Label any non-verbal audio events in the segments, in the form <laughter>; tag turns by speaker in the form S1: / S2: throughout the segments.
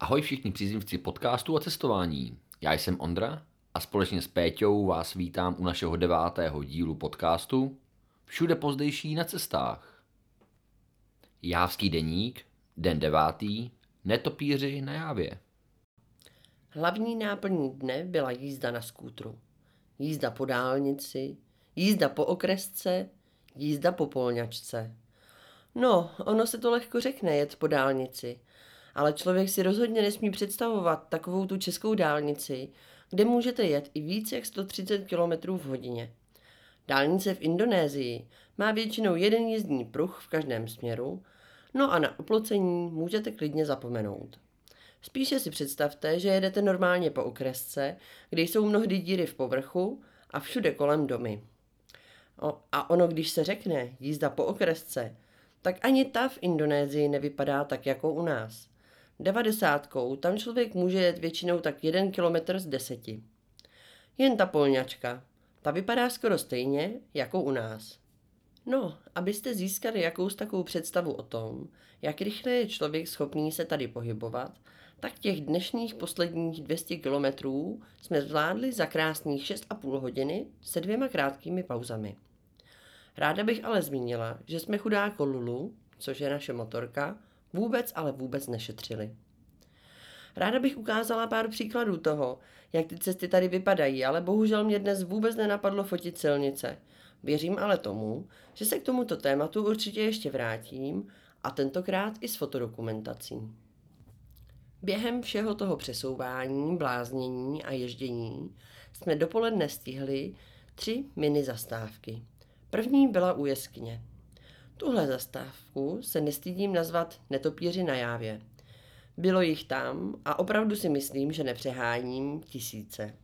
S1: Ahoj všichni příznivci podcastu a cestování. Já jsem Ondra a společně s Péťou vás vítám u našeho devátého dílu podcastu Všude pozdejší na cestách. Jávský deník, den devátý, netopíři na Jávě.
S2: Hlavní náplní dne byla jízda na skútru. Jízda po dálnici, jízda po okresce, jízda po polňačce. No, ono se to lehko řekne jet po dálnici, ale člověk si rozhodně nesmí představovat takovou tu českou dálnici, kde můžete jet i více jak 130 km v hodině. Dálnice v Indonésii má většinou jeden jízdní pruh v každém směru, no a na oplocení můžete klidně zapomenout. Spíše si představte, že jedete normálně po okresce, kde jsou mnohdy díry v povrchu a všude kolem domy. O, a ono, když se řekne jízda po okresce, tak ani ta v Indonésii nevypadá tak jako u nás. Devadesátkou tam člověk může jet většinou tak jeden kilometr z deseti. Jen ta polňačka, ta vypadá skoro stejně jako u nás. No, abyste získali jakous takovou představu o tom, jak rychle je člověk schopný se tady pohybovat, tak těch dnešních posledních 200 kilometrů jsme zvládli za krásných 6,5 hodiny se dvěma krátkými pauzami. Ráda bych ale zmínila, že jsme chudáko Lulu, což je naše motorka, vůbec ale vůbec nešetřili. Ráda bych ukázala pár příkladů toho, jak ty cesty tady vypadají, ale bohužel mě dnes vůbec nenapadlo fotit silnice. Věřím ale tomu, že se k tomuto tématu určitě ještě vrátím a tentokrát i s fotodokumentací. Během všeho toho přesouvání, bláznění a ježdění jsme dopoledne stihli tři mini zastávky. První byla u jeskyně. Tuhle zastávku se nestydím nazvat netopíři na jávě. Bylo jich tam a opravdu si myslím, že nepřeháním tisíce.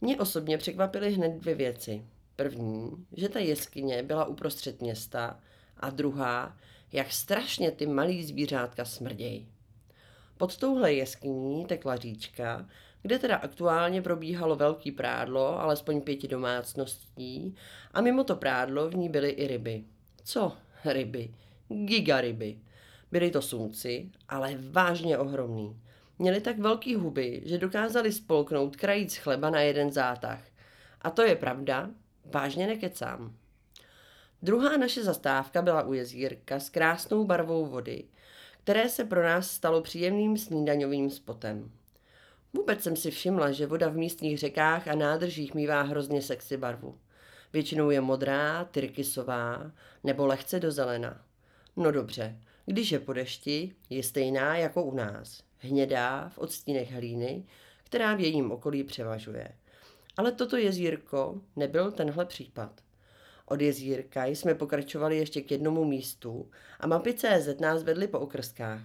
S2: Mě osobně překvapily hned dvě věci. První, že ta jeskyně byla uprostřed města a druhá, jak strašně ty malý zvířátka smrdějí. Pod touhle jeskyní tekla říčka, kde teda aktuálně probíhalo velký prádlo, alespoň pěti domácností, a mimo to prádlo v ní byly i ryby. Co ryby? Gigaryby. Byly to sumci, ale vážně ohromný. Měli tak velký huby, že dokázali spolknout krajíc chleba na jeden zátah. A to je pravda, vážně nekecám. Druhá naše zastávka byla u jezírka s krásnou barvou vody, které se pro nás stalo příjemným snídaňovým spotem. Vůbec jsem si všimla, že voda v místních řekách a nádržích mívá hrozně sexy barvu. Většinou je modrá, tyrkysová nebo lehce do zelena. No dobře, když je po dešti, je stejná jako u nás. Hnědá v odstínech hlíny, která v jejím okolí převažuje. Ale toto jezírko nebyl tenhle případ. Od jezírka jsme pokračovali ještě k jednomu místu a mapy CZ nás vedly po okrskách.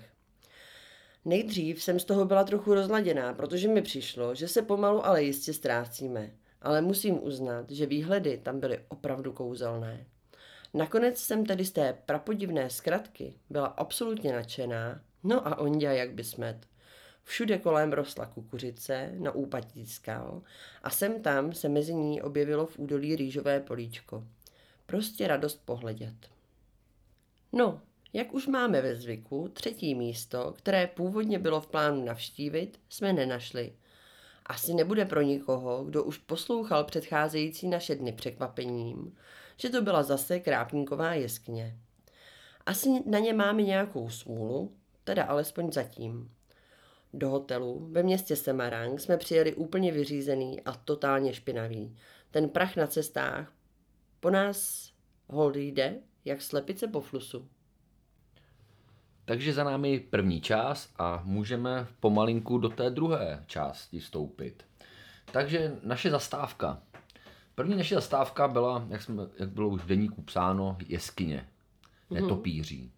S2: Nejdřív jsem z toho byla trochu rozladěná, protože mi přišlo, že se pomalu ale jistě ztrácíme. Ale musím uznat, že výhledy tam byly opravdu kouzelné. Nakonec jsem tedy z té prapodivné zkratky byla absolutně nadšená, no a Ondě jak by smet. Všude kolem rostla kukuřice na úpatí skal a sem tam se mezi ní objevilo v údolí rýžové políčko. Prostě radost pohledět. No, jak už máme ve zvyku, třetí místo, které původně bylo v plánu navštívit, jsme nenašli. Asi nebude pro nikoho, kdo už poslouchal předcházející naše dny překvapením, že to byla zase krápníková jeskyně. Asi na ně máme nějakou smůlu, teda alespoň zatím. Do hotelu ve městě Semarang jsme přijeli úplně vyřízený a totálně špinavý. Ten prach na cestách po nás holdy jde, jak slepice po flusu.
S1: Takže za námi první část a můžeme pomalinku do té druhé části stoupit. Takže naše zastávka. První naše zastávka byla, jak, jsme, jak bylo už v deníku psáno, jeskyně, netopíří.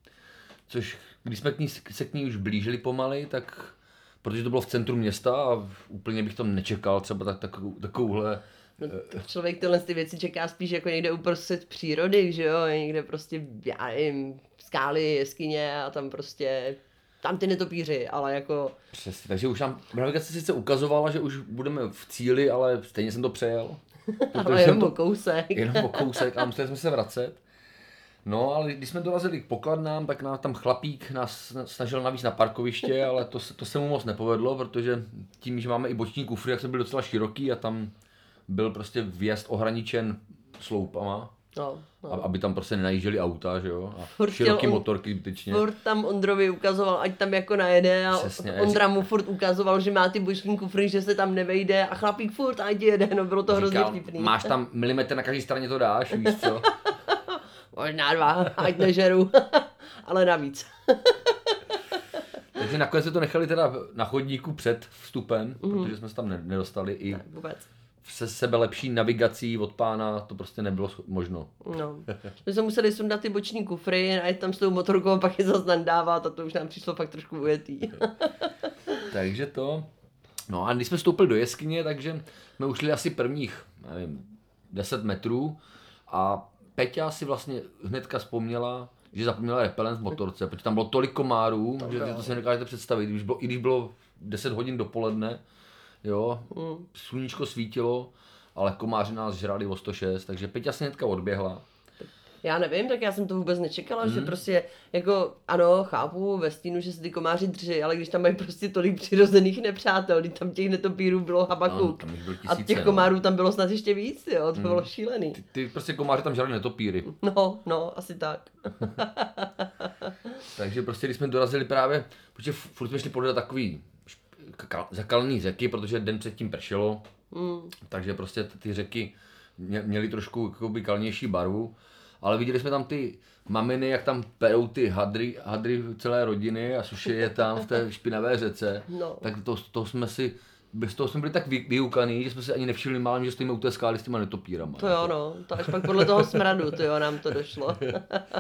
S1: Což, když jsme k ní, se k ní už blížili pomaly, tak protože to bylo v centru města a úplně bych to nečekal třeba tak, takovou, takovouhle
S2: No, člověk tyhle ty věci čeká spíš jako někde uprostřed přírody, že jo, někde prostě, já nevím, skály, jeskyně a tam prostě, tam ty netopíři, ale jako...
S1: Přesně, takže už nám navigace sice ukazovala, že už budeme v cíli, ale stejně jsem to přejel. <laughs>
S2: ale jenom po kousek.
S1: jenom po kousek a museli jsme se vracet. No, ale když jsme dorazili k pokladnám, tak nám tam chlapík nás snažil navíc na parkoviště, ale to, se- to se mu moc nepovedlo, protože tím, že máme i boční kufry, tak jsme byli docela široký a tam byl prostě vjezd ohraničen sloupama,
S2: No, no.
S1: aby tam prostě nenajížděli auta, že jo, a
S2: Furt
S1: široký
S2: on-
S1: motorky zbytečně.
S2: Furt tam Ondrovi ukazoval, ať tam jako najede a
S1: Přesně.
S2: Ondra mu furt ukazoval, že má ty boční kufry, že se tam nevejde a chlapík furt ať jede, no bylo to hrozně
S1: Říkal,
S2: vtipný.
S1: máš tam milimetr na každé straně to dáš, víš co? <laughs>
S2: Možná dva, ať nežeru, <laughs> ale navíc. <laughs>
S1: Takže nakonec jsme to nechali teda na chodníku před vstupem,
S2: Mhm.
S1: protože jsme se tam ne- nedostali i
S2: Vůbec.
S1: Se sebe lepší navigací od pána to prostě nebylo možno.
S2: No. My jsme museli sundat ty boční kufry a jít tam s tou motorkou a pak je zase nandávat a to už nám přišlo fakt trošku ujetý. <laughs>
S1: Takže to. No a když jsme vstoupili do jeskyně, takže jsme ušli asi prvních, nevím, 10 metrů a Peťa si vlastně hnedka vzpomněla, že zapomněla repelent v motorce, protože tam bylo tolik komárů, že to si nedokážete představit. Když bylo, I když bylo 10 hodin dopoledne, jo,
S2: Mm.
S1: sluníčko svítilo, ale komáři nás žrali o 106, takže Peťa si hnedka odběhla.
S2: Já nevím, tak já jsem to vůbec nečekala,
S1: Mhm.
S2: že prostě jako ano, chápu ve stínu, že se ty komáři drží, ale když tam mají prostě tolik přirozených nepřátel, když tam těch netopírů bylo
S1: No,
S2: habakuk.
S1: jich bylo
S2: A těch
S1: no.
S2: komárů tam bylo snad ještě víc, jo, to bylo šílený.
S1: Ty, ty prostě komáři tam žrali netopíry.
S2: No, no, asi tak. <laughs>
S1: Takže prostě, když jsme dorazili právě, protože furt jsme šli podle takový zakalný řeky, protože den předtím pršelo,
S2: Mm.
S1: takže prostě ty řeky mě- měly trošku jakoby kalnější barvu, ale viděli jsme tam ty maminy, jak tam perou ty hadry, hadry celé rodiny a suší je tam v té špinavé řece,
S2: No.
S1: tak to, to jsme si, bez toho jsme byli tak vy, vyukaný, že jsme si ani nevšimli málem, že stojíme u té skály s těma netopírama.
S2: To jo, no, to až pak podle toho smradu, to jo, nám to došlo.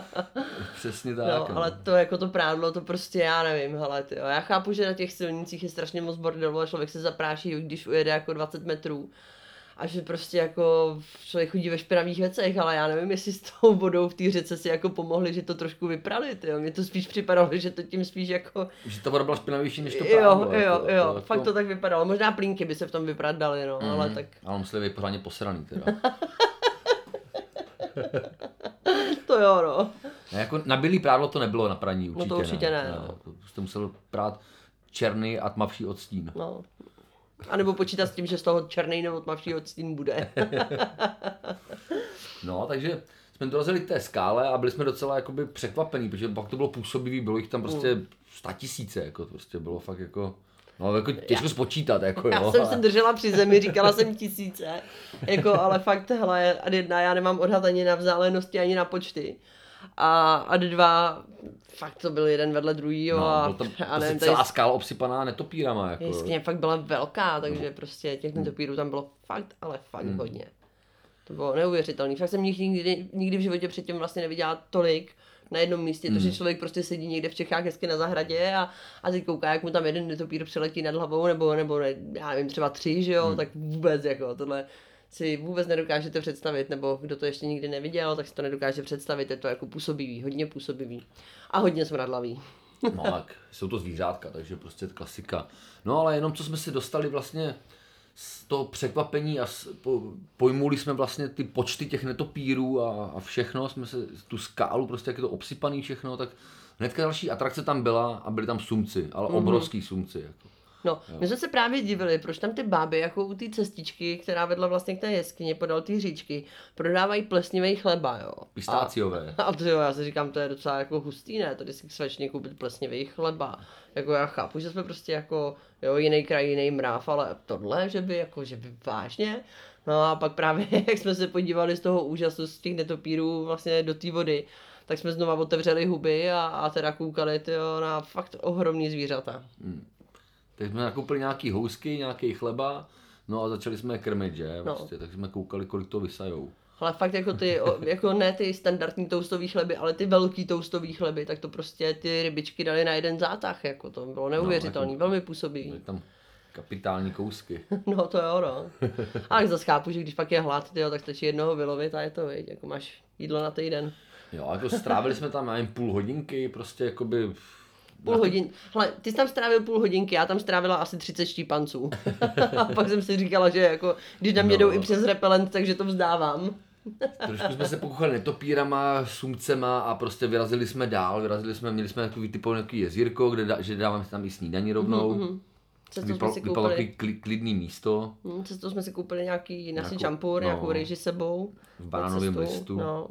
S2: <laughs>
S1: Přesně tak.
S2: No, ale to jako to prádlo, to prostě já nevím, hele, ty jo. Já chápu, že na těch silnicích je strašně moc bordelu a člověk se zapráší, když ujede jako 20 metrů. A že prostě jako člověk chodí ve špinavých věcech, ale já nevím, jestli s tou vodou v té řece si jako pomohli, že to trošku vyprali, jo. Mně to spíš připadalo, že to tím spíš jako...
S1: Že ta voda byla špinavější než to
S2: jo,
S1: prádlo.
S2: jo,
S1: jako,
S2: jo,
S1: to,
S2: fakt to tak vypadalo. Možná plínky by se v tom vyprat dali, no,
S1: Mhm.
S2: ale tak
S1: Ale museli být pořádně posraný teda. <laughs>
S2: to jo, no.
S1: Ne, jako na bílý prádlo to nebylo na praní, určitě,
S2: to určitě ne, no.
S1: To jste musel prát černý a tmavší odstín.
S2: no. A nebo počítat s tím, že z toho černý nebo tmavší odstín bude. <laughs>
S1: No, takže jsme dorazili k té skále a byli jsme docela jakoby překvapení, protože pak to bylo působivý, bylo jich tam prostě
S2: Mm.
S1: sta tisíce, jako to prostě bylo fakt jako, no jako těžko spočítat, jako
S2: Já
S1: jo.
S2: jsem
S1: ale-
S2: se držela při zemi, říkala jsem tisíce, jako, ale fakt, hele, jedna, já nemám odhad ani na vzdálenosti, ani na počty. A ad dva, fakt to byl jeden vedle druhýho
S1: no,
S2: a,
S1: byl tam <laughs>
S2: a nevím,
S1: celá
S2: tady
S1: skála obsypaná netopírama, jako.
S2: jeskyně fakt byla velká, takže prostě těch netopírů tam bylo fakt, ale fakt
S1: Hmm.
S2: hodně. To bylo neuvěřitelné. Fakt jsem jich nikdy, nikdy v životě předtím vlastně neviděla tolik na jednom místě,
S1: Hmm.
S2: to, že člověk prostě sedí někde v Čechách hezky na zahradě a, a teď kouká, jak mu tam jeden netopír přiletí nad hlavou, nebo, nebo ne, já nevím, třeba tři, že jo,
S1: Hmm.
S2: tak vůbec jako tohle si vůbec nedokážete představit, nebo kdo to ještě nikdy neviděl, tak si to nedokáže představit, je to jako působivý, hodně působivý a hodně smradlavý. <laughs>
S1: No, tak jsou to zvířátka, takže prostě klasika. No ale jenom co jsme si dostali vlastně z toho překvapení a po, pojmuli jsme vlastně ty počty těch netopírů a, a všechno, jsme se tu skálu, prostě jak je to obsypaný všechno, tak hnedka další atrakce tam byla a byly tam sumci, ale
S2: Mhm.
S1: obrovský sumci. Jako.
S2: No, my jsme se právě divili, proč tam ty báby, jako u té cestičky, která vedla vlastně k té jeskyni podél té říčky, prodávají plesnivý chleba, jo.
S1: Pistáciové.
S2: A, <laughs> a to jo, já si říkám, to je docela jako hustý, ne, tady si svečně koupit plesnivý chleba. Jako já chápu, že jsme prostě jako, jo, jiný kraj, jiný mráv, ale tohle, že by jako, že by vážně. No a pak právě, <laughs> jak jsme se podívali z toho úžasu z těch netopírů vlastně do té vody, tak jsme znova otevřeli huby a, a teda koukali tyjo, na fakt ohromný zvířata.
S1: Tak jsme nakoupili nějaký housky, nějaký chleba, no a začali jsme je krmit, že?
S2: No.
S1: Prostě, tak jsme koukali, kolik to vysajou.
S2: Ale fakt jako ty, jako ne ty standardní toustový chleby, ale ty velký toustový chleby, tak to prostě ty rybičky dali na jeden zátah, jako to bylo neuvěřitelný,
S1: jako-
S2: velmi působivý.
S1: Tam kapitální kousky. <laughs>
S2: No to jo, no. Ale zase chápu, že když pak je hlad, tyjo, tak stačí jednoho vylovit a je to, viď, jako máš jídlo na týden.
S1: Jo, jako strávili jsme tam, nevím, půl hodinky, prostě jakoby...
S2: Půl hodin. Hele, ty jsi tam strávil půl hodinky, já tam strávila asi 30 štípanců. <laughs> a pak jsem si říkala, že jako, když na mě
S1: No.
S2: jdou i přes repelent, takže to vzdávám.
S1: Trošku jsme se pokuchali netopírama, sumcema a prostě vyrazili jsme dál, vyrazili jsme, měli jsme takový typový jezírko, kde da, že dáváme tam i snídaní rovnou. Mm-hmm.
S2: Cestou jsme
S1: Vypadalo,
S2: si koupili,
S1: takový kli- klidný místo.
S2: hm, cestou jsme si koupili nějaký nasi
S1: Nějakou-
S2: čampur,
S1: no.
S2: nějakou rejži s sebou.
S1: V banánovém listu.
S2: No.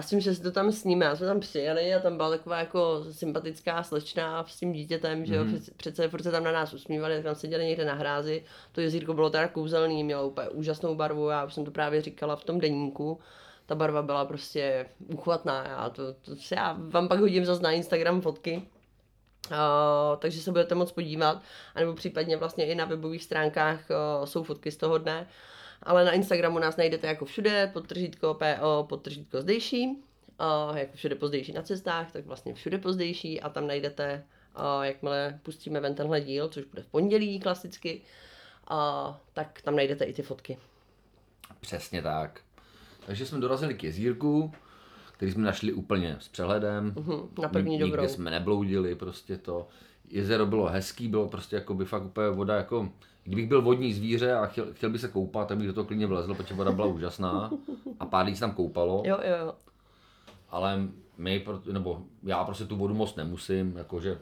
S2: A s tím, že si to tam sníme, a jsme tam přijeli a tam byla taková jako sympatická slečna s tím dítětem, že jo,
S1: Mhm.
S2: přece, přece furt se tam na nás usmívali, tak tam seděli někde na hrázi. To jezírko bylo teda kouzelný, mělo úplně úžasnou barvu, já už jsem to právě říkala v tom deníku. Ta barva byla prostě uchvatná, já, to, to, si já vám pak hodím zase na Instagram fotky. Uh, takže se budete moc podívat, anebo případně vlastně i na webových stránkách uh, jsou fotky z toho dne. Ale na Instagramu nás najdete jako všude, podtržítko PO, podtržítko zdejší, uh, jako všude pozdejší na cestách, tak vlastně všude pozdejší a tam najdete, uh, jakmile pustíme ven tenhle díl, což bude v pondělí klasicky, uh, tak tam najdete i ty fotky.
S1: Přesně tak. Takže jsme dorazili k jezírku, který jsme našli úplně s přehledem.
S2: Mhm, na první
S1: Nikde
S2: dobrou.
S1: jsme nebloudili, prostě to. Jezero bylo hezký, bylo prostě jako by fakt úplně voda jako... Kdybych byl vodní zvíře a chtěl, chtěl by se koupat, tak bych do toho klidně vlezl, protože voda byla úžasná a pár lidí se tam koupalo.
S2: Jo, jo, jo.
S1: ale my, nebo já prostě tu vodu moc nemusím, jakože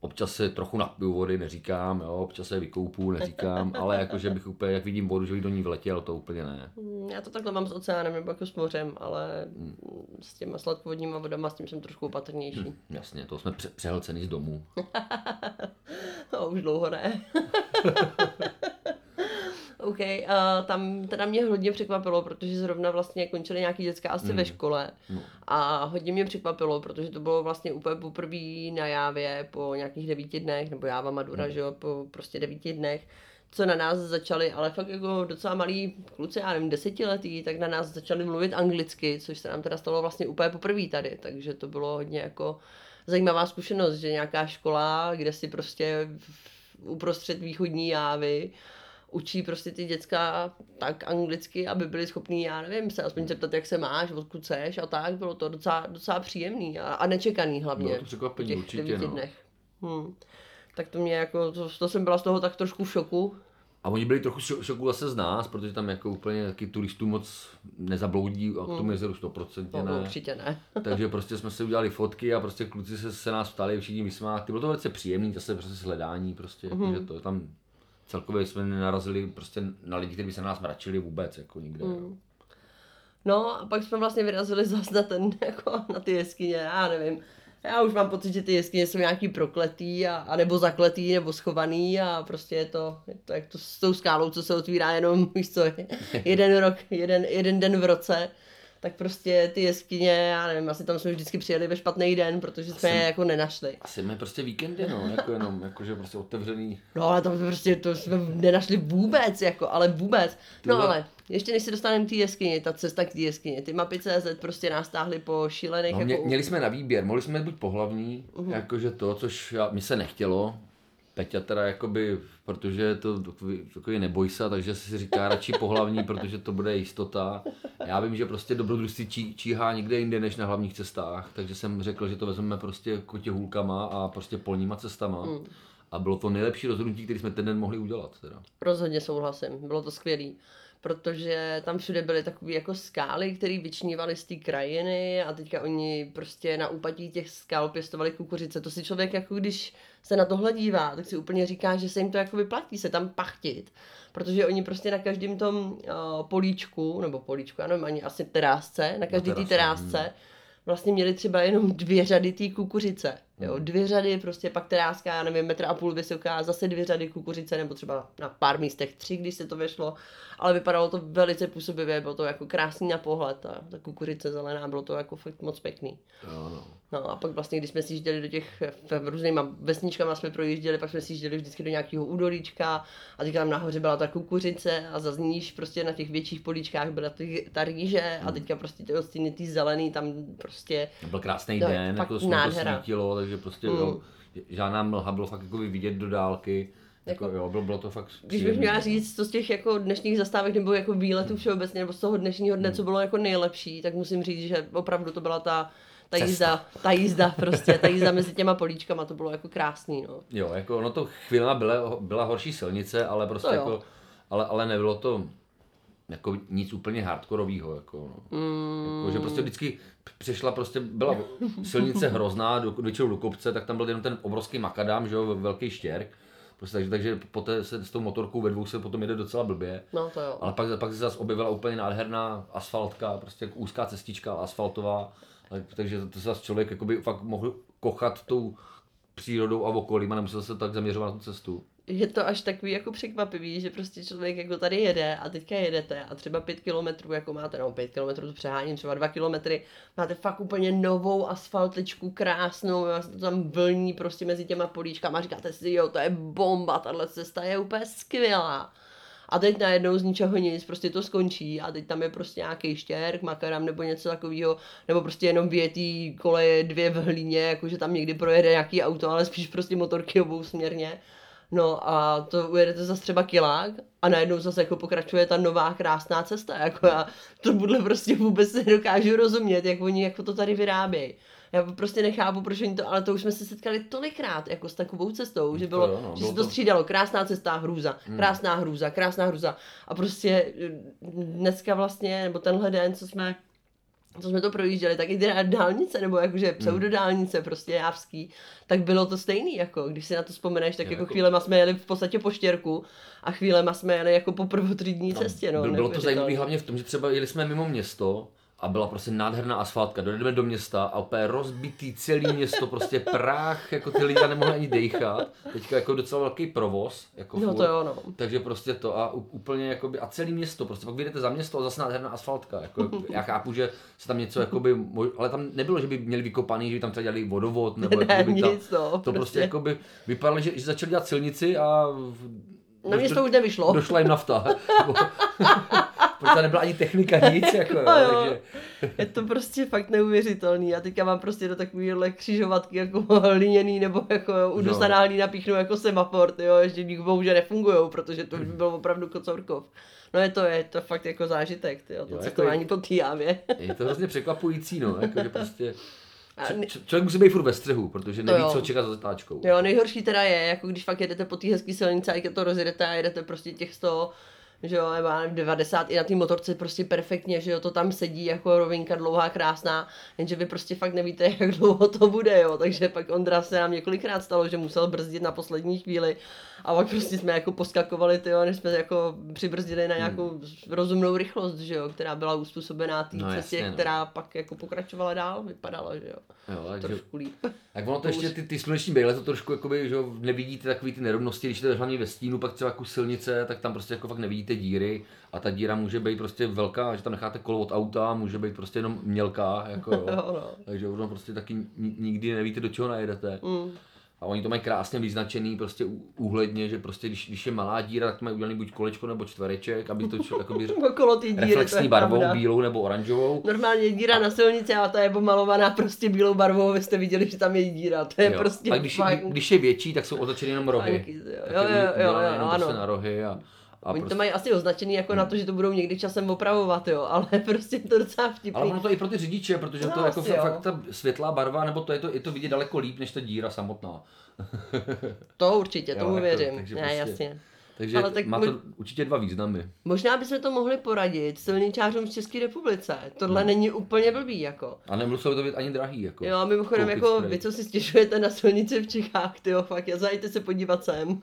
S1: občas se trochu napiju vody, neříkám, jo, občas se vykoupu, neříkám, <laughs> ale jakože bych úplně, jak vidím vodu, že bych do ní vletěl, to úplně ne.
S2: Mm, Já to takhle mám s oceánem nebo jako s mořem, ale mm, s těma sladkovodníma vodama, s tím jsem trošku opatrnější.
S1: Jasně, to jsme pře- přehlcený z domu. <laughs>
S2: No, už dlouho ne. <laughs> OK, uh, tam teda mě hodně překvapilo, protože zrovna vlastně končily nějaký dětská asi ve škole.
S1: No.
S2: a hodně mě překvapilo, protože to bylo vlastně úplně poprvé na jávě po nějakých devíti dnech, nebo jáva Madura, že jo, po prostě devíti dnech, co na nás začali, ale fakt jako docela malí kluci, já nevím, desetiletí, tak na nás začali mluvit anglicky, což se nám teda stalo vlastně úplně poprvé tady, takže to bylo hodně jako zajímavá zkušenost, že nějaká škola, kde si prostě uprostřed východní jávy učí prostě ty děcka tak anglicky, aby byli schopní, já nevím, se aspoň zeptat, jak se máš, odkud seš a tak, bylo to docela, docela příjemný a, a nečekaný hlavně.
S1: Bylo to překvapení, určitě, no.
S2: dnech. Hmm. Tak to mě jako, to, to jsem byla z toho tak trošku v šoku.
S1: A oni byli trochu šo- šoku zase z nás, protože tam jako úplně taky turistů moc nezabloudí a k tomu jezeru 100%
S2: No,
S1: ne.
S2: určitě ne. <laughs>
S1: Takže prostě jsme si udělali fotky a prostě kluci se, se nás ptali, všichni vysmáli. Bylo to velice příjemný, zase prostě hledání, prostě,
S2: Mhm.
S1: mm-hmm. že to tam celkově jsme nenarazili prostě na lidi, kteří by se na nás mračili vůbec, jako nikde. Mm.
S2: No a pak jsme vlastně vyrazili zase na, ten, <laughs> jako na ty jeskyně, já nevím. Já už mám pocit, že ty jeskyně jsou nějaký prokletý, a, a nebo zakletý, nebo schovaný a prostě je to, je to jak to s tou skálou, co se otvírá jenom, víš co, <laughs> jeden rok, jeden, jeden den v roce. Tak prostě ty jeskyně, já nevím, asi tam jsme vždycky přijeli ve špatný den, protože jsme
S1: Asi-
S2: je jako nenašli.
S1: Asi jsme prostě víkendy, no, jako jenom, jakože prostě otevřený.
S2: No ale to prostě to jsme nenašli vůbec, jako, ale vůbec. No
S1: Tyhle-
S2: ale, ještě než se dostaneme k té jeskyni, ta cesta k té jeskyni, ty mapy CZ prostě nás táhly po šílených
S1: No, mě,
S2: jako...
S1: měli jsme na výběr, mohli jsme být buď pohlavní, uh-huh. jakože to, což já, mi se nechtělo. Peťa teda jakoby, protože je to takový, takový neboj se, takže si říká radši pohlavní, <laughs> protože to bude jistota. Já vím, že prostě dobrodružství čí, číhá někde jinde než na hlavních cestách, takže jsem řekl, že to vezmeme prostě kotě hůlkama a prostě polníma cestama.
S2: Mhm.
S1: A bylo to nejlepší rozhodnutí, které jsme ten den mohli udělat. Teda.
S2: Rozhodně souhlasím, bylo to skvělý. Protože tam všude byly takové jako skály, které vyčnívaly z té krajiny a teďka oni prostě na úpatí těch skal pěstovali kukuřice. To si člověk jako když se na tohle dívá, tak si úplně říká, že se jim to jako vyplatí se tam pachtit. Protože oni prostě na každém tom uh, políčku, nebo políčku, já nevím, ani asi terásce, na každé té terásce, vlastně měli třeba jenom dvě řady té kukuřice. Jo, dvě řady, prostě pak teráska, já nevím, metr a půl vysoká, zase dvě řady kukuřice, nebo třeba na pár místech tři, když se to vešlo. Ale vypadalo to velice působivě, bylo to jako krásný na pohled, ta, ta kukuřice zelená, bylo to jako fakt moc pěkný.
S1: Jo, no.
S2: No a pak vlastně, když jsme si jížděli do těch, v různýma vesničkama jsme projížděli, pak jsme si jížděli vždycky do nějakého údolíčka a teďka tam nahoře byla ta kukuřice a za níž prostě na těch větších políčkách byla ty, ta rýže a teďka prostě ty ostíny, ty zelený, tam prostě
S1: byl krásný
S2: je
S1: den, jako
S2: nádhera.
S1: svítilo, takže prostě
S2: Mm.
S1: jo, žádná mlha, bylo fakt jako vidět do dálky. Jako, jo, bylo, bylo to fakt
S2: Když bych
S1: příjemný,
S2: měla
S1: no.
S2: říct, co z těch jako dnešních zastávek nebo jako výletů všeobecně, nebo z toho dnešního dne, co bylo jako nejlepší, tak musím říct, že opravdu to byla ta, ta
S1: Cesta.
S2: jízda, ta jízda prostě, ta jízda mezi těma políčkama, to bylo jako krásný, no.
S1: Jo, jako ono to chvílema byla, byla horší silnice, ale prostě
S2: To jo.
S1: jako, ale, ale nebylo to, jako nic úplně hardkorového, jako, no.
S2: Mm,
S1: jako, že prostě vždycky přešla prostě, byla <laughs> silnice hrozná, do, většinou do kopce, tak tam byl jenom ten obrovský makadám, že jo, velký štěrk, prostě, takže, takže poté se s tou motorkou ve dvou se potom jede docela blbě.
S2: no to jo.
S1: Ale pak, pak se zase objevila úplně nádherná asfaltka, prostě jako úzká cestička asfaltová, tak- takže to, to se zase člověk jakoby fakt mohl kochat tou přírodou a okolím a nemusel se tak zaměřovat na tu cestu.
S2: Je to až takový jako překvapivý, že prostě člověk jako tady jede a teďka jedete a třeba pět kilometrů jako máte, no pět kilometrů to přeháním, třeba dva kilometry, máte fakt úplně novou asfaltečku, krásnou, vás to tam vlní prostě mezi těma políčkama a říkáte si, jo, to je bomba, tahle cesta je úplně skvělá. A teď najednou z ničeho nic, prostě to skončí a teď tam je prostě nějaký štěrk, makaram nebo něco takového, nebo prostě jenom větý koleje dvě v hlíně, jakože tam někdy projede nějaký auto, ale spíš prostě motorky obousměrně. No a to ujedete zase třeba kilák a najednou zase jako pokračuje ta nová krásná cesta, jako já tomuhle prostě vůbec nedokážu rozumět, jak oni jako to tady vyrábějí. Já prostě nechápu, proč oni to, ale to už jsme se setkali tolikrát jako s takovou cestou, že bylo,
S1: jo, no,
S2: že
S1: bylo
S2: se to
S1: to-
S2: střídalo, krásná cesta, hrůza, krásná hrůza, krásná hrůza. A prostě dneska vlastně, nebo tenhle den, co jsme co jsme to projížděli, tak i ty dálnice, nebo jakože pseudodálnice, prostě jávský, tak bylo to stejný, jako když si na to vzpomeneš, tak
S1: Jo,
S2: jako,
S1: jako-
S2: chvílema jsme jeli v podstatě po štěrku a chvílema jsme jeli jako po prvotřídní cestě, no.
S1: Byl- bylo to zajímavé hlavně v tom, že třeba jeli jsme mimo město a byla prostě nádherná asfaltka. Dojdeme do města a úplně rozbitý celý město, prostě prach, jako ty lidi nemohli ani dejchat. Teďka jako docela velký provoz. Jako
S2: No
S1: furt.
S2: to jo, no.
S1: Takže prostě to a úplně jakoby, a celý město, prostě pak vyjdete za město a zase nádherná asfaltka. Jako, já chápu, že se tam něco, jakoby, ale tam nebylo, že by měli vykopaný, že by tam třeba dělali vodovod, nebo
S2: Ne,
S1: jakoby
S2: nic, no,
S1: to prostě,
S2: prostě.
S1: jakoby vypadalo, že, že začali dělat silnici a
S2: Na město už nevyšlo.
S1: došla jim nafta. <laughs> Tam nebyla ani technika, nic, <laughs> jako, jo,
S2: No jo.
S1: takže,
S2: Je to prostě fakt neuvěřitelný. A teďka mám prostě do takovéhle křižovatky jako <laughs> hliněný nebo jako udusaná hlína píchnu jako semafor, jo, ještě díky bohu, že nefungujou, protože to už by byl opravdu kocourkov. No je to, je to fakt jako zážitek, tyjo, to
S1: Jo, jako
S2: cestování po té jávě.
S1: je to hrozně překvapující, no, jako, že prostě <laughs>
S2: ne-
S1: č- člověk musí být furt ve střehu, protože
S2: To
S1: neví,
S2: jo.
S1: co čekat za zatáčkou.
S2: Jo, nejhorší teda je, jako když fakt jedete po té hezké silnici a to rozjedete a jedete prostě těch 100, že jo, nebo já nevím, 90 i na té motorce prostě perfektně, že jo, to tam sedí jako rovinka dlouhá, krásná, jenže vy prostě fakt nevíte, <laughs> jak dlouho to bude, jo, takže pak Ondra se nám několikrát stalo, že musel brzdit na poslední chvíli a pak prostě jsme jako poskakovali, tyjo, než jsme jako přibrzdili na nějakou rozumnou rychlost, že jo, která byla uspůsobená té
S1: Hmm. No,
S2: cestě,
S1: jasně, no.
S2: která pak jako pokračovala dál, vypadala, že jo,
S1: Jo, takže,
S2: trošku líp.
S1: tak ono to ještě ty, ty sluneční brýle to trošku jakoby, že jo, nevidíte takový ty nerovnosti, když jste hlavně ve stínu, pak třeba jako silnice, tak tam prostě jako fakt nevidíte díry a ta díra může být prostě velká, že tam necháte kolo od auta, může být prostě jenom mělká, jako jo. <laughs>
S2: Jo, no.
S1: Takže ono prostě taky ni- nikdy nevíte, do čeho najedete.
S2: Mm.
S1: A oni to mají krásně vyznačený prostě úhledně, že prostě když, když je malá díra, tak mají udělaný buď kolečko nebo čtvereček, aby to šlo jakoby <laughs>
S2: Okolo ty díry,
S1: reflexní barvou,
S2: pravda.
S1: bílou nebo oranžovou.
S2: Normálně díra na silnici a ta je pomalovaná prostě bílou barvou, vy jste viděli, že tam je díra, to je
S1: Jo.
S2: prostě
S1: a když,
S2: fakt...
S1: když je větší, tak jsou otočeny jenom rohy.
S2: Funky, jo.
S1: Tak
S2: Jo,
S1: je
S2: jo, jo,
S1: udělané
S2: jo,
S1: jenom
S2: ano.
S1: prostě na rohy a, a
S2: Oni
S1: prostě,
S2: to mají asi označený jako na to, že to budou někdy časem opravovat, jo, ale <laughs> prostě to docela vtipný.
S1: ale ono to i pro ty řidiče, protože
S2: No,
S1: to jako
S2: jo.
S1: fakt ta světlá barva, nebo to je to, je to vidět daleko líp, než ta díra samotná. <laughs>
S2: To určitě,
S1: Jo,
S2: tomu
S1: jako,
S2: věřím.
S1: takže
S2: ne,
S1: prostě-
S2: jasně.
S1: Takže
S2: Ale tak
S1: má
S2: mo-
S1: to určitě dva významy.
S2: Možná bychom to mohli poradit silničářům z České republice. Tohle není úplně blbý, jako.
S1: A nemuselo to být ani drahý. Jako.
S2: Jo, a mimochodem, jako
S1: spray.
S2: vy, co si stěžujete na silnici v Čechách, tyjo, fakt, zajďte se podívat sem.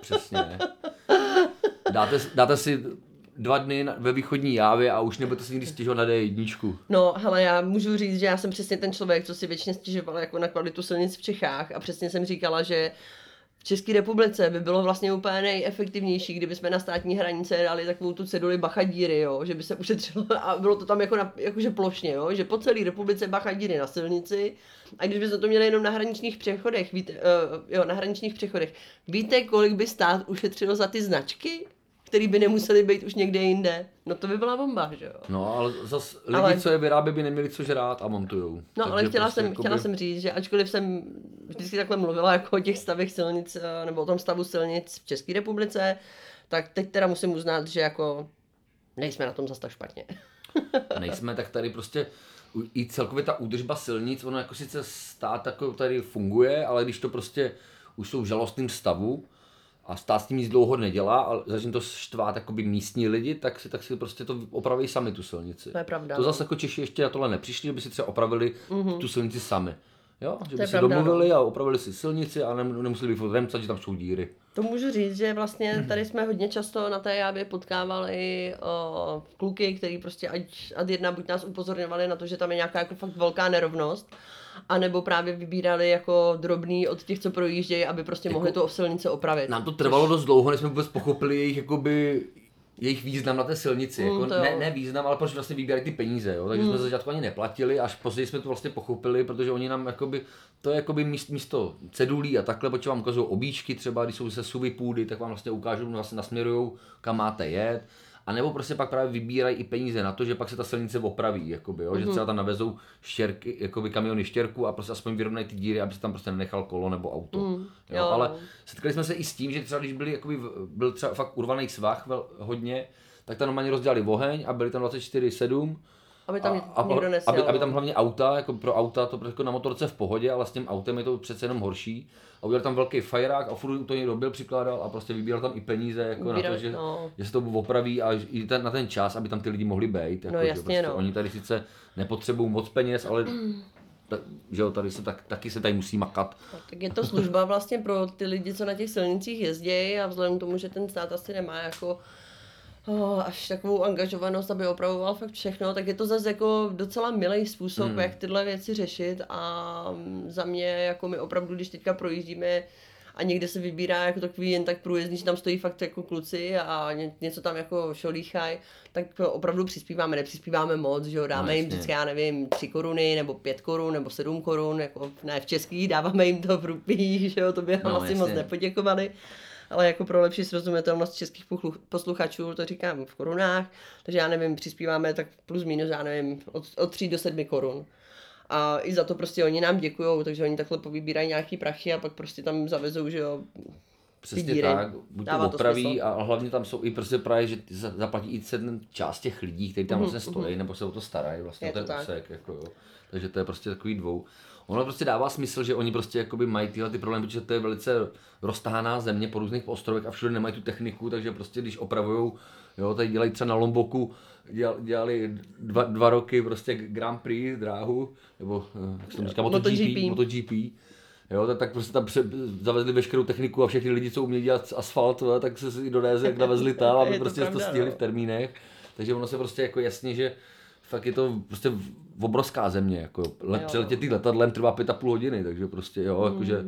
S1: Přesně. <laughs> Dáte, dáte si dva dny ve východní jávě a už nebudete si nikdy stěžovat na D1.
S2: No, hele, já můžu říct, že já jsem přesně ten člověk, co si většině stěžoval jako na kvalitu silnic v Čechách a přesně jsem říkala, že v České republice by bylo vlastně úplně nejefektivnější, kdyby jsme na státní hranice dali takovou tu ceduli bachadíry, jo, že by se ušetřilo a bylo to tam jako na, jakože plošně, jo, že po celé republice bachadíry na silnici a když bychom to měli jenom na hraničních přechodech, víte, uh, jo, na hraničních přechodech, víte, kolik by stát ušetřilo za ty značky, které by nemusely být už někde jinde? No to by byla bomba, že jo.
S1: No, ale zas lidi,
S2: Ale-
S1: co je vyrábí, by neměli co žrát a montujou.
S2: No,
S1: Takže
S2: ale chtěla,
S1: prostě
S2: jsem,
S1: jakoby-
S2: chtěla jsem říct, že ačkoliv jsem vždycky takhle mluvila jako o těch stavech silnic, eh, nebo o tom stavu silnic v České republice, tak teď teda musím uznat, že jako nejsme na tom zas tak špatně. <laughs>
S1: nejsme, tak tady prostě i celkově ta údržba silnic, ono jako sice stát jako tady funguje, ale když to prostě už jsou v žalostném stavu, a stát s tím nic dlouho nedělá a začne to štvát jakoby místní lidi, tak si, tak si prostě to opraví sami tu silnici.
S2: To je pravda,
S1: To
S2: no.
S1: zase jako Češi ještě na tohle nepřišli, že by si třeba opravili mm-hmm. tu silnici sami. Jo? Že by
S2: je
S1: si
S2: pravda, no.
S1: domluvili a opravili si silnici a nem- nemuseli by furt remcat, že tam jsou díry.
S2: To můžu říct, že vlastně tady jsme hodně často na té jábě potkávali o, kluky, který prostě ať, ať jedna buď nás upozorňovali na to, že tam je nějaká jako fakt velká nerovnost, anebo právě vybírali jako drobný od těch, co projíždějí, aby prostě
S1: Jako-
S2: mohli tu silnici opravit.
S1: Nám to trvalo dost dlouho, než jsme vůbec pochopili jejich, jakoby, jejich význam na té silnici.
S2: Mm,
S1: jako, ne, ne, význam, ale proč vlastně vybírají ty peníze. Jo? Takže jsme ze začátku ani neplatili, až později jsme to vlastně pochopili, protože oni nám jakoby, to je jakoby míst, místo cedulí a takhle, protože vám ukazují obíčky, třeba když jsou se suvy půdy, tak vám vlastně ukážou, vlastně nasměrují, kam máte jet. A nebo prostě pak právě vybírají i peníze na to, že pak se ta silnice opraví, jakoby, jo? že třeba tam navezou štěrky, jakoby kamiony štěrku a prostě aspoň vyrovnají ty díry, aby se tam prostě nenechal kolo nebo auto. jo?
S2: jo.
S1: Ale setkali jsme se i s tím, že třeba když byli, jakoby, byl třeba fakt urvaný svah vel, hodně, tak tam normálně rozdělali oheň a byli tam 24-7.
S2: Aby tam
S1: a, a,
S2: nikdo nesjel.
S1: aby, aby tam
S2: no.
S1: hlavně auta, jako pro auta, to jako na motorce v pohodě, ale s tím autem je to přece jenom horší. A udělal tam velký fajrák a furt to někdo byl, přikládal a prostě vybíral tam i peníze jako na to, že,
S2: no.
S1: že se to opraví a i ten, na ten čas, aby tam ty lidi mohli být. Jako,
S2: No
S1: že
S2: jasně,
S1: prostě
S2: no.
S1: Oni tady sice nepotřebují moc peněz, ale <clears throat> ta, že jo, tady se tak, taky se tady musí makat.
S2: No, tak je to služba vlastně pro ty lidi, co na těch silnicích jezdí a vzhledem k tomu, že ten stát asi nemá jako oh, až takovou angažovanost, aby opravoval fakt všechno, tak je to zase jako docela milý způsob,
S1: Hmm.
S2: jak tyhle věci řešit a za mě jako my opravdu, když teďka projíždíme a někde se vybírá jako takový jen tak průjezdný, že tam stojí fakt jako kluci a ně, něco tam jako šolíchají, tak opravdu přispíváme, nepřispíváme moc, že jo, dáme
S1: No,
S2: jim vždycky, já nevím, 3 koruny nebo 5 korun nebo 7 korun, jako ne v českých, dáváme jim to v rupích, že jo, to by
S1: No,
S2: asi moc
S1: jasně.
S2: nepoděkovali. Ale jako pro lepší srozumitelnost českých posluchačů, to říkám v korunách, takže já nevím, přispíváme tak plus minus, já nevím, od, od 3 do 7 korun. A i za to prostě oni nám děkují, takže oni takhle povybírají nějaký prachy a pak prostě tam zavezou, že jo,
S1: Přesně
S2: díry.
S1: tak, buď
S2: Dává
S1: to
S2: to
S1: opraví a hlavně tam jsou i prostě právě, že zaplatí i ten část těch lidí, kteří tam vlastně stojí, nebo se o to starají, vlastně
S2: Mhm, Je to
S1: ten
S2: tak.
S1: úsek, jako jo. Takže to je prostě takový dvou. Ono prostě dává smysl, že oni prostě jakoby mají tyhle ty problémy, protože to je velice roztahaná země po různých ostrovech a všude nemají tu techniku, takže prostě když opravujou, jo, tady dělají třeba na Lomboku, dělali, dva, dva, roky prostě Grand Prix dráhu, nebo eh, jak se to říká, MotoGP,
S2: MotoGP.
S1: MotoGP Jo, tak, tak prostě tam pře- zavezli veškerou techniku a všechny lidi, co umějí dělat asfalt, vole, tak se si donézli, jak navezli <laughs> tam, aby
S2: to
S1: prostě
S2: pravda,
S1: to stihli
S2: no.
S1: v termínech. Takže ono se prostě jako jasně, že fakt je to prostě obrovská země, jako
S2: Jo.
S1: přeletět letadlem trvá pět a půl hodiny, takže prostě jo,
S2: Hmm.
S1: jakože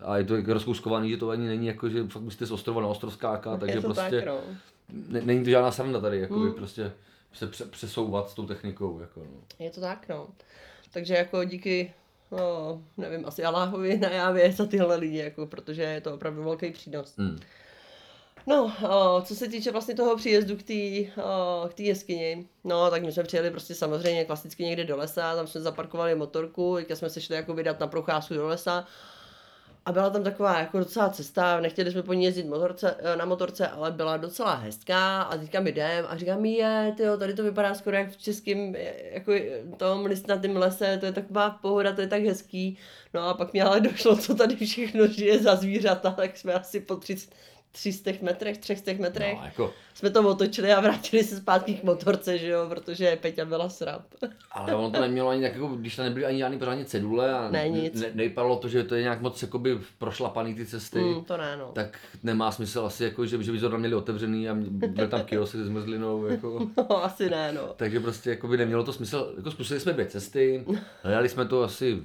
S1: a je to jako rozkouskovaný, že to ani není jako, že fakt musíte z ostrova na ostrov skákat, takže prostě
S2: tak, no.
S1: ne, není to žádná sranda tady, jako
S2: Hmm.
S1: prostě se pře- přesouvat s tou technikou, jako no.
S2: Je to tak, no. Takže jako díky, no, nevím, asi Aláhovi na Jávě za tyhle lidi, jako, protože je to opravdu velký přínos.
S1: Hmm.
S2: No, o, co se týče vlastně toho příjezdu k té o, k té jeskyni, no, tak my jsme přijeli prostě samozřejmě klasicky někde do lesa, tam jsme zaparkovali motorku, teďka jsme se šli jako vydat na procházku do lesa a byla tam taková jako docela cesta, nechtěli jsme po ní jezdit motorce, eh, na motorce, ale byla docela hezká a teďka mi jdem a říkám je, tyjo, tady to vypadá skoro jak v českém eh, jako tom listnatém lese, to je taková pohoda, to je tak hezký. No a pak mi ale došlo, co tady všechno žije za zvířata, <laughs> tak jsme asi po 300, 300 metrech, 300 metrech
S1: No, jako,
S2: jsme to otočili a vrátili se zpátky k motorce, že jo, protože Peťa byla srap. <laughs>
S1: Ale ono to nemělo ani tak, jako, když tam nebyly ani žádný pořádně cedule a
S2: Ne, nic.
S1: Ne, nevypadalo to, že to je nějak moc jakoby prošlapaný ty cesty,
S2: Mm, to ne, no.
S1: tak nemá smysl asi, jako, že, že by zrovna měli otevřený a byl tam kiosk se zmrzlinou. Jako. <laughs>
S2: No, asi ne, no.
S1: Takže prostě jakoby nemělo to smysl. Jako zkusili jsme dvě cesty, hledali jsme to asi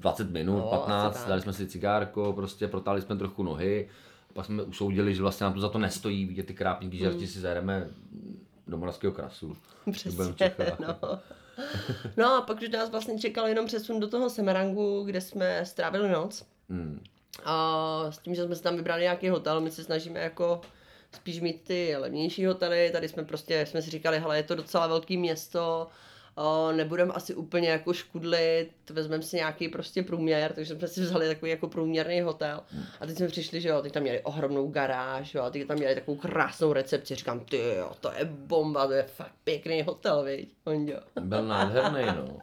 S1: 20 minut,
S2: No, asi
S1: 15,
S2: tak.
S1: dali jsme si cigárko, prostě protáhli jsme trochu nohy, pak jsme usoudili, že vlastně nám to za to nestojí, vidět ty krápníky, že radši si zajedeme do Moravského krasu.
S2: Přesně,
S1: Čechách,
S2: no.
S1: jako.
S2: no a pak už nás vlastně čekal jenom přesun do toho Semerangu, kde jsme strávili noc.
S1: Hmm.
S2: A s tím, že jsme si tam vybrali nějaký hotel, my se snažíme jako spíš mít ty levnější hotely, tady jsme prostě, jsme si říkali, hele, je to docela velký město, nebudeme asi úplně jako škudlit, vezmeme si nějaký prostě průměr, takže jsme si vzali takový jako průměrný hotel. A teď jsme přišli, že jo, teď tam měli ohromnou garáž, jo, teď tam měli takovou krásnou recepci, říkám, ty jo, to je bomba, to je fakt pěkný hotel, viď.
S1: Byl nádherný, no.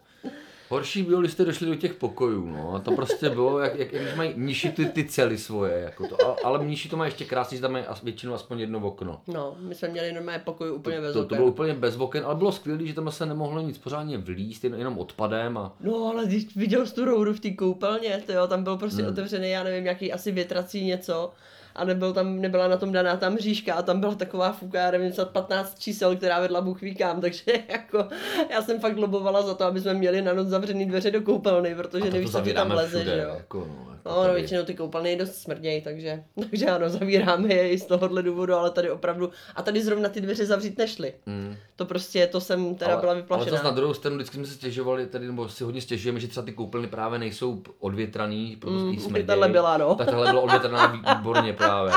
S1: Horší bylo, když jste došli do těch pokojů, no. A to prostě bylo, jak, jak, jak když mají mniši ty, ty cely svoje, jako to. A, ale mniši to mají ještě krásně, že tam mají as- většinou aspoň jedno okno.
S2: No, my jsme měli normálně pokoj úplně bez
S1: To, to
S2: oken.
S1: bylo úplně bez oken, ale bylo skvělé, že tam se nemohlo nic pořádně vlíst, jen, jenom odpadem a
S2: No, ale když viděl jsi tu roudu v té koupelně, to jo, tam byl prostě
S1: Hmm.
S2: otevřený, já nevím, nějaký asi větrací něco. A nebyl tam, nebyla na tom daná tam mřížka a tam byla taková fuka, já nevím, snad 15 čísel, která vedla Bůh ví kam, takže jako já jsem fakt lobovala za to, aby jsme měli na noc zavřený dveře do koupelny, protože nevíš, co ti tam leze, že jo.
S1: jako, no, jako
S2: No, no,
S1: tady.
S2: většinou ty koupelny dost smrdějí, takže, takže ano, zavíráme je i z tohohle důvodu, ale tady opravdu, a tady zrovna ty dveře zavřít nešly.
S1: Mm.
S2: To prostě, to jsem teda
S1: ale,
S2: byla
S1: ale
S2: vyplašená.
S1: zase na druhou stranu vždycky jsme se stěžovali, tady, nebo si hodně stěžujeme, že třeba ty koupelny právě nejsou odvětraný, protože
S2: Mm,
S1: mm,
S2: tahle
S1: smrdějí.
S2: byla, no.
S1: Tak tohle bylo odvětraná výborně právě.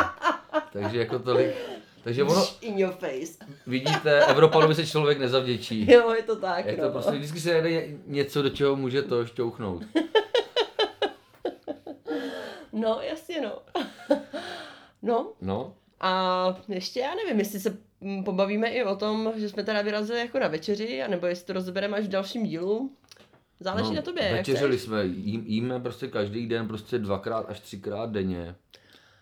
S1: Takže jako tolik. Takže ono,
S2: In your face.
S1: vidíte, Evropanovi se člověk nezavděčí. <laughs>
S2: Jo, je to tak,
S1: Je
S2: no.
S1: to prostě, vždycky se jede něco, do čeho může to šťouchnout. <laughs>
S2: No, jasně, no. <laughs> no,
S1: No,
S2: a ještě já nevím, jestli se mm, pobavíme i o tom, že jsme teda vyrazili jako na večeři, anebo jestli to rozebereme až v dalším dílu. Záleží
S1: no
S2: na tobě, jak
S1: večeřili jsme, jí, jíme prostě každý den prostě dvakrát až třikrát denně.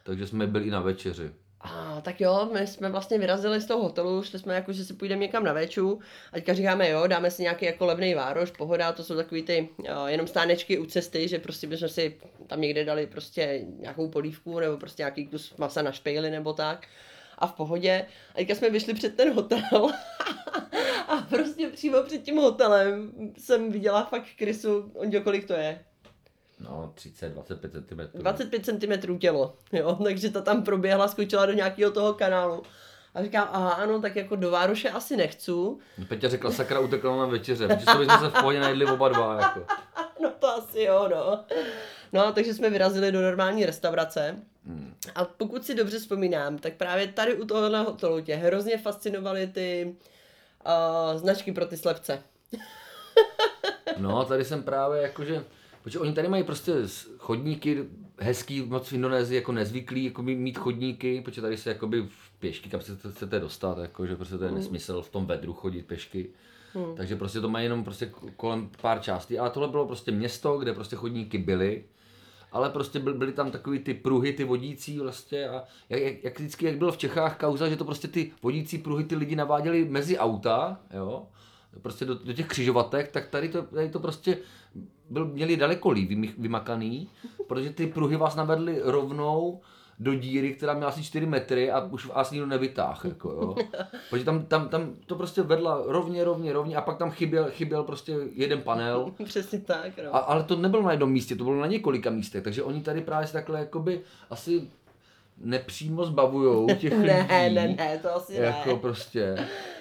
S1: Takže jsme byli i na večeři.
S2: A tak jo, my jsme vlastně vyrazili z toho hotelu, šli jsme jako, že si půjdeme někam na veču a teďka říkáme jo, dáme si nějaký jako levný vároš, pohoda, to jsou takový ty jo, jenom stánečky u cesty, že prostě bychom si tam někde dali prostě nějakou polívku nebo prostě nějaký kus masa na špejli nebo tak a v pohodě. A teďka jsme vyšli před ten hotel <laughs> a prostě přímo před tím hotelem jsem viděla fakt krysu, Ondio, kolik to je?
S1: No, 30-25 cm.
S2: 25 cm tělo, jo, <laughs> takže ta tam proběhla, skočila do nějakého toho kanálu. A říkám, aha, ano, tak jako do Vároše asi nechci.
S1: Peťa řekla, sakra, utekla na večeře, protože to bychom se v pohodě najedli oba dva. Jako. <laughs>
S2: No to asi jo, no. No, takže jsme vyrazili do normální restaurace.
S1: Hmm.
S2: A pokud si dobře vzpomínám, tak právě tady u tohohle hotelu tě hrozně fascinovaly ty uh, značky pro ty slepce. <laughs>
S1: No, tady jsem právě jakože, protože oni tady mají prostě chodníky hezký, moc v Indonésii jako nezvyklý jako mít chodníky, protože tady se jakoby v pěšky, kam se to chcete dostat, jako, že prostě to je nesmysl v tom vedru chodit pěšky.
S2: Hmm.
S1: Takže prostě to mají jenom prostě kolem pár částí, ale tohle bylo prostě město, kde prostě chodníky byly, ale prostě byl, byly tam takový ty pruhy, ty vodící vlastně a jak, jak, jak vždycky, jak bylo v Čechách kauza, že to prostě ty vodící pruhy ty lidi naváděli mezi auta, jo, prostě do, do těch křižovatek, tak tady to, tady to prostě byl, měli daleko líp vymakaný, protože ty pruhy vás navedly rovnou do díry, která měla asi 4 metry a už vás nikdo nevytáhl, jako jo. Protože tam, tam, tam to prostě vedla rovně, rovně, rovně a pak tam chyběl, chyběl prostě jeden panel, <laughs>
S2: Přesně tak, no.
S1: a, ale to nebylo na jednom místě, to bylo na několika místech, takže oni tady právě se takhle jakoby asi nepřímo zbavujou těch <laughs> lidí.
S2: ne, ne, ne, to asi
S1: Jako
S2: ne.
S1: prostě.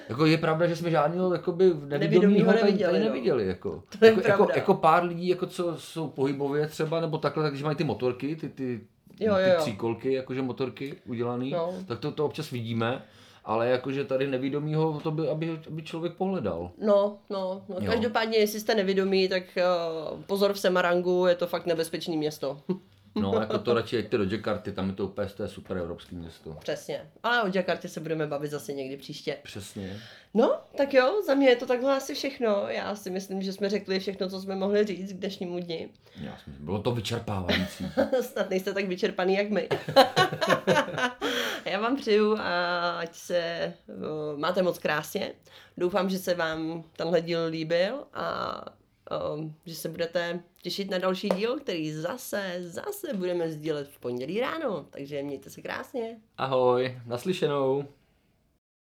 S1: Jako je pravda, že jsme žádného jakoby
S2: Nevidomýho
S1: tady,
S2: neviděli,
S1: tady
S2: no.
S1: neviděli. Jako.
S2: To je
S1: jako, jako,
S2: pravda.
S1: jako, pár lidí, jako co jsou pohybově třeba, nebo takhle, takže mají ty motorky, ty, ty,
S2: Jo,
S1: ty
S2: jo, jo.
S1: příkolky, jakože motorky udělaný,
S2: No.
S1: tak to, to občas vidíme. Ale jakože tady nevidomýho, to by, aby, aby člověk pohledal.
S2: No, no, no.
S1: Jo.
S2: každopádně, jestli jste nevědomí, tak uh, pozor v Semarangu, je to fakt nebezpečný město. <laughs>
S1: No, jako to radši jeďte do Jakarty, tam je to úplně to je super evropský město.
S2: Přesně. Ale o Jakartě se budeme bavit zase někdy příště.
S1: Přesně.
S2: No, tak jo, za mě je to takhle asi všechno. Já si myslím, že jsme řekli všechno, co jsme mohli říct k dnešnímu dni.
S1: Já si myslím, bylo to vyčerpávající. <laughs>
S2: Snad nejste tak vyčerpaný jak my. <laughs> Já vám přeju, a ať se máte moc krásně. Doufám, že se vám tenhle díl líbil a um, že se budete těšit na další díl, který zase, zase budeme sdílet v pondělí ráno. Takže mějte se krásně.
S1: Ahoj, naslyšenou.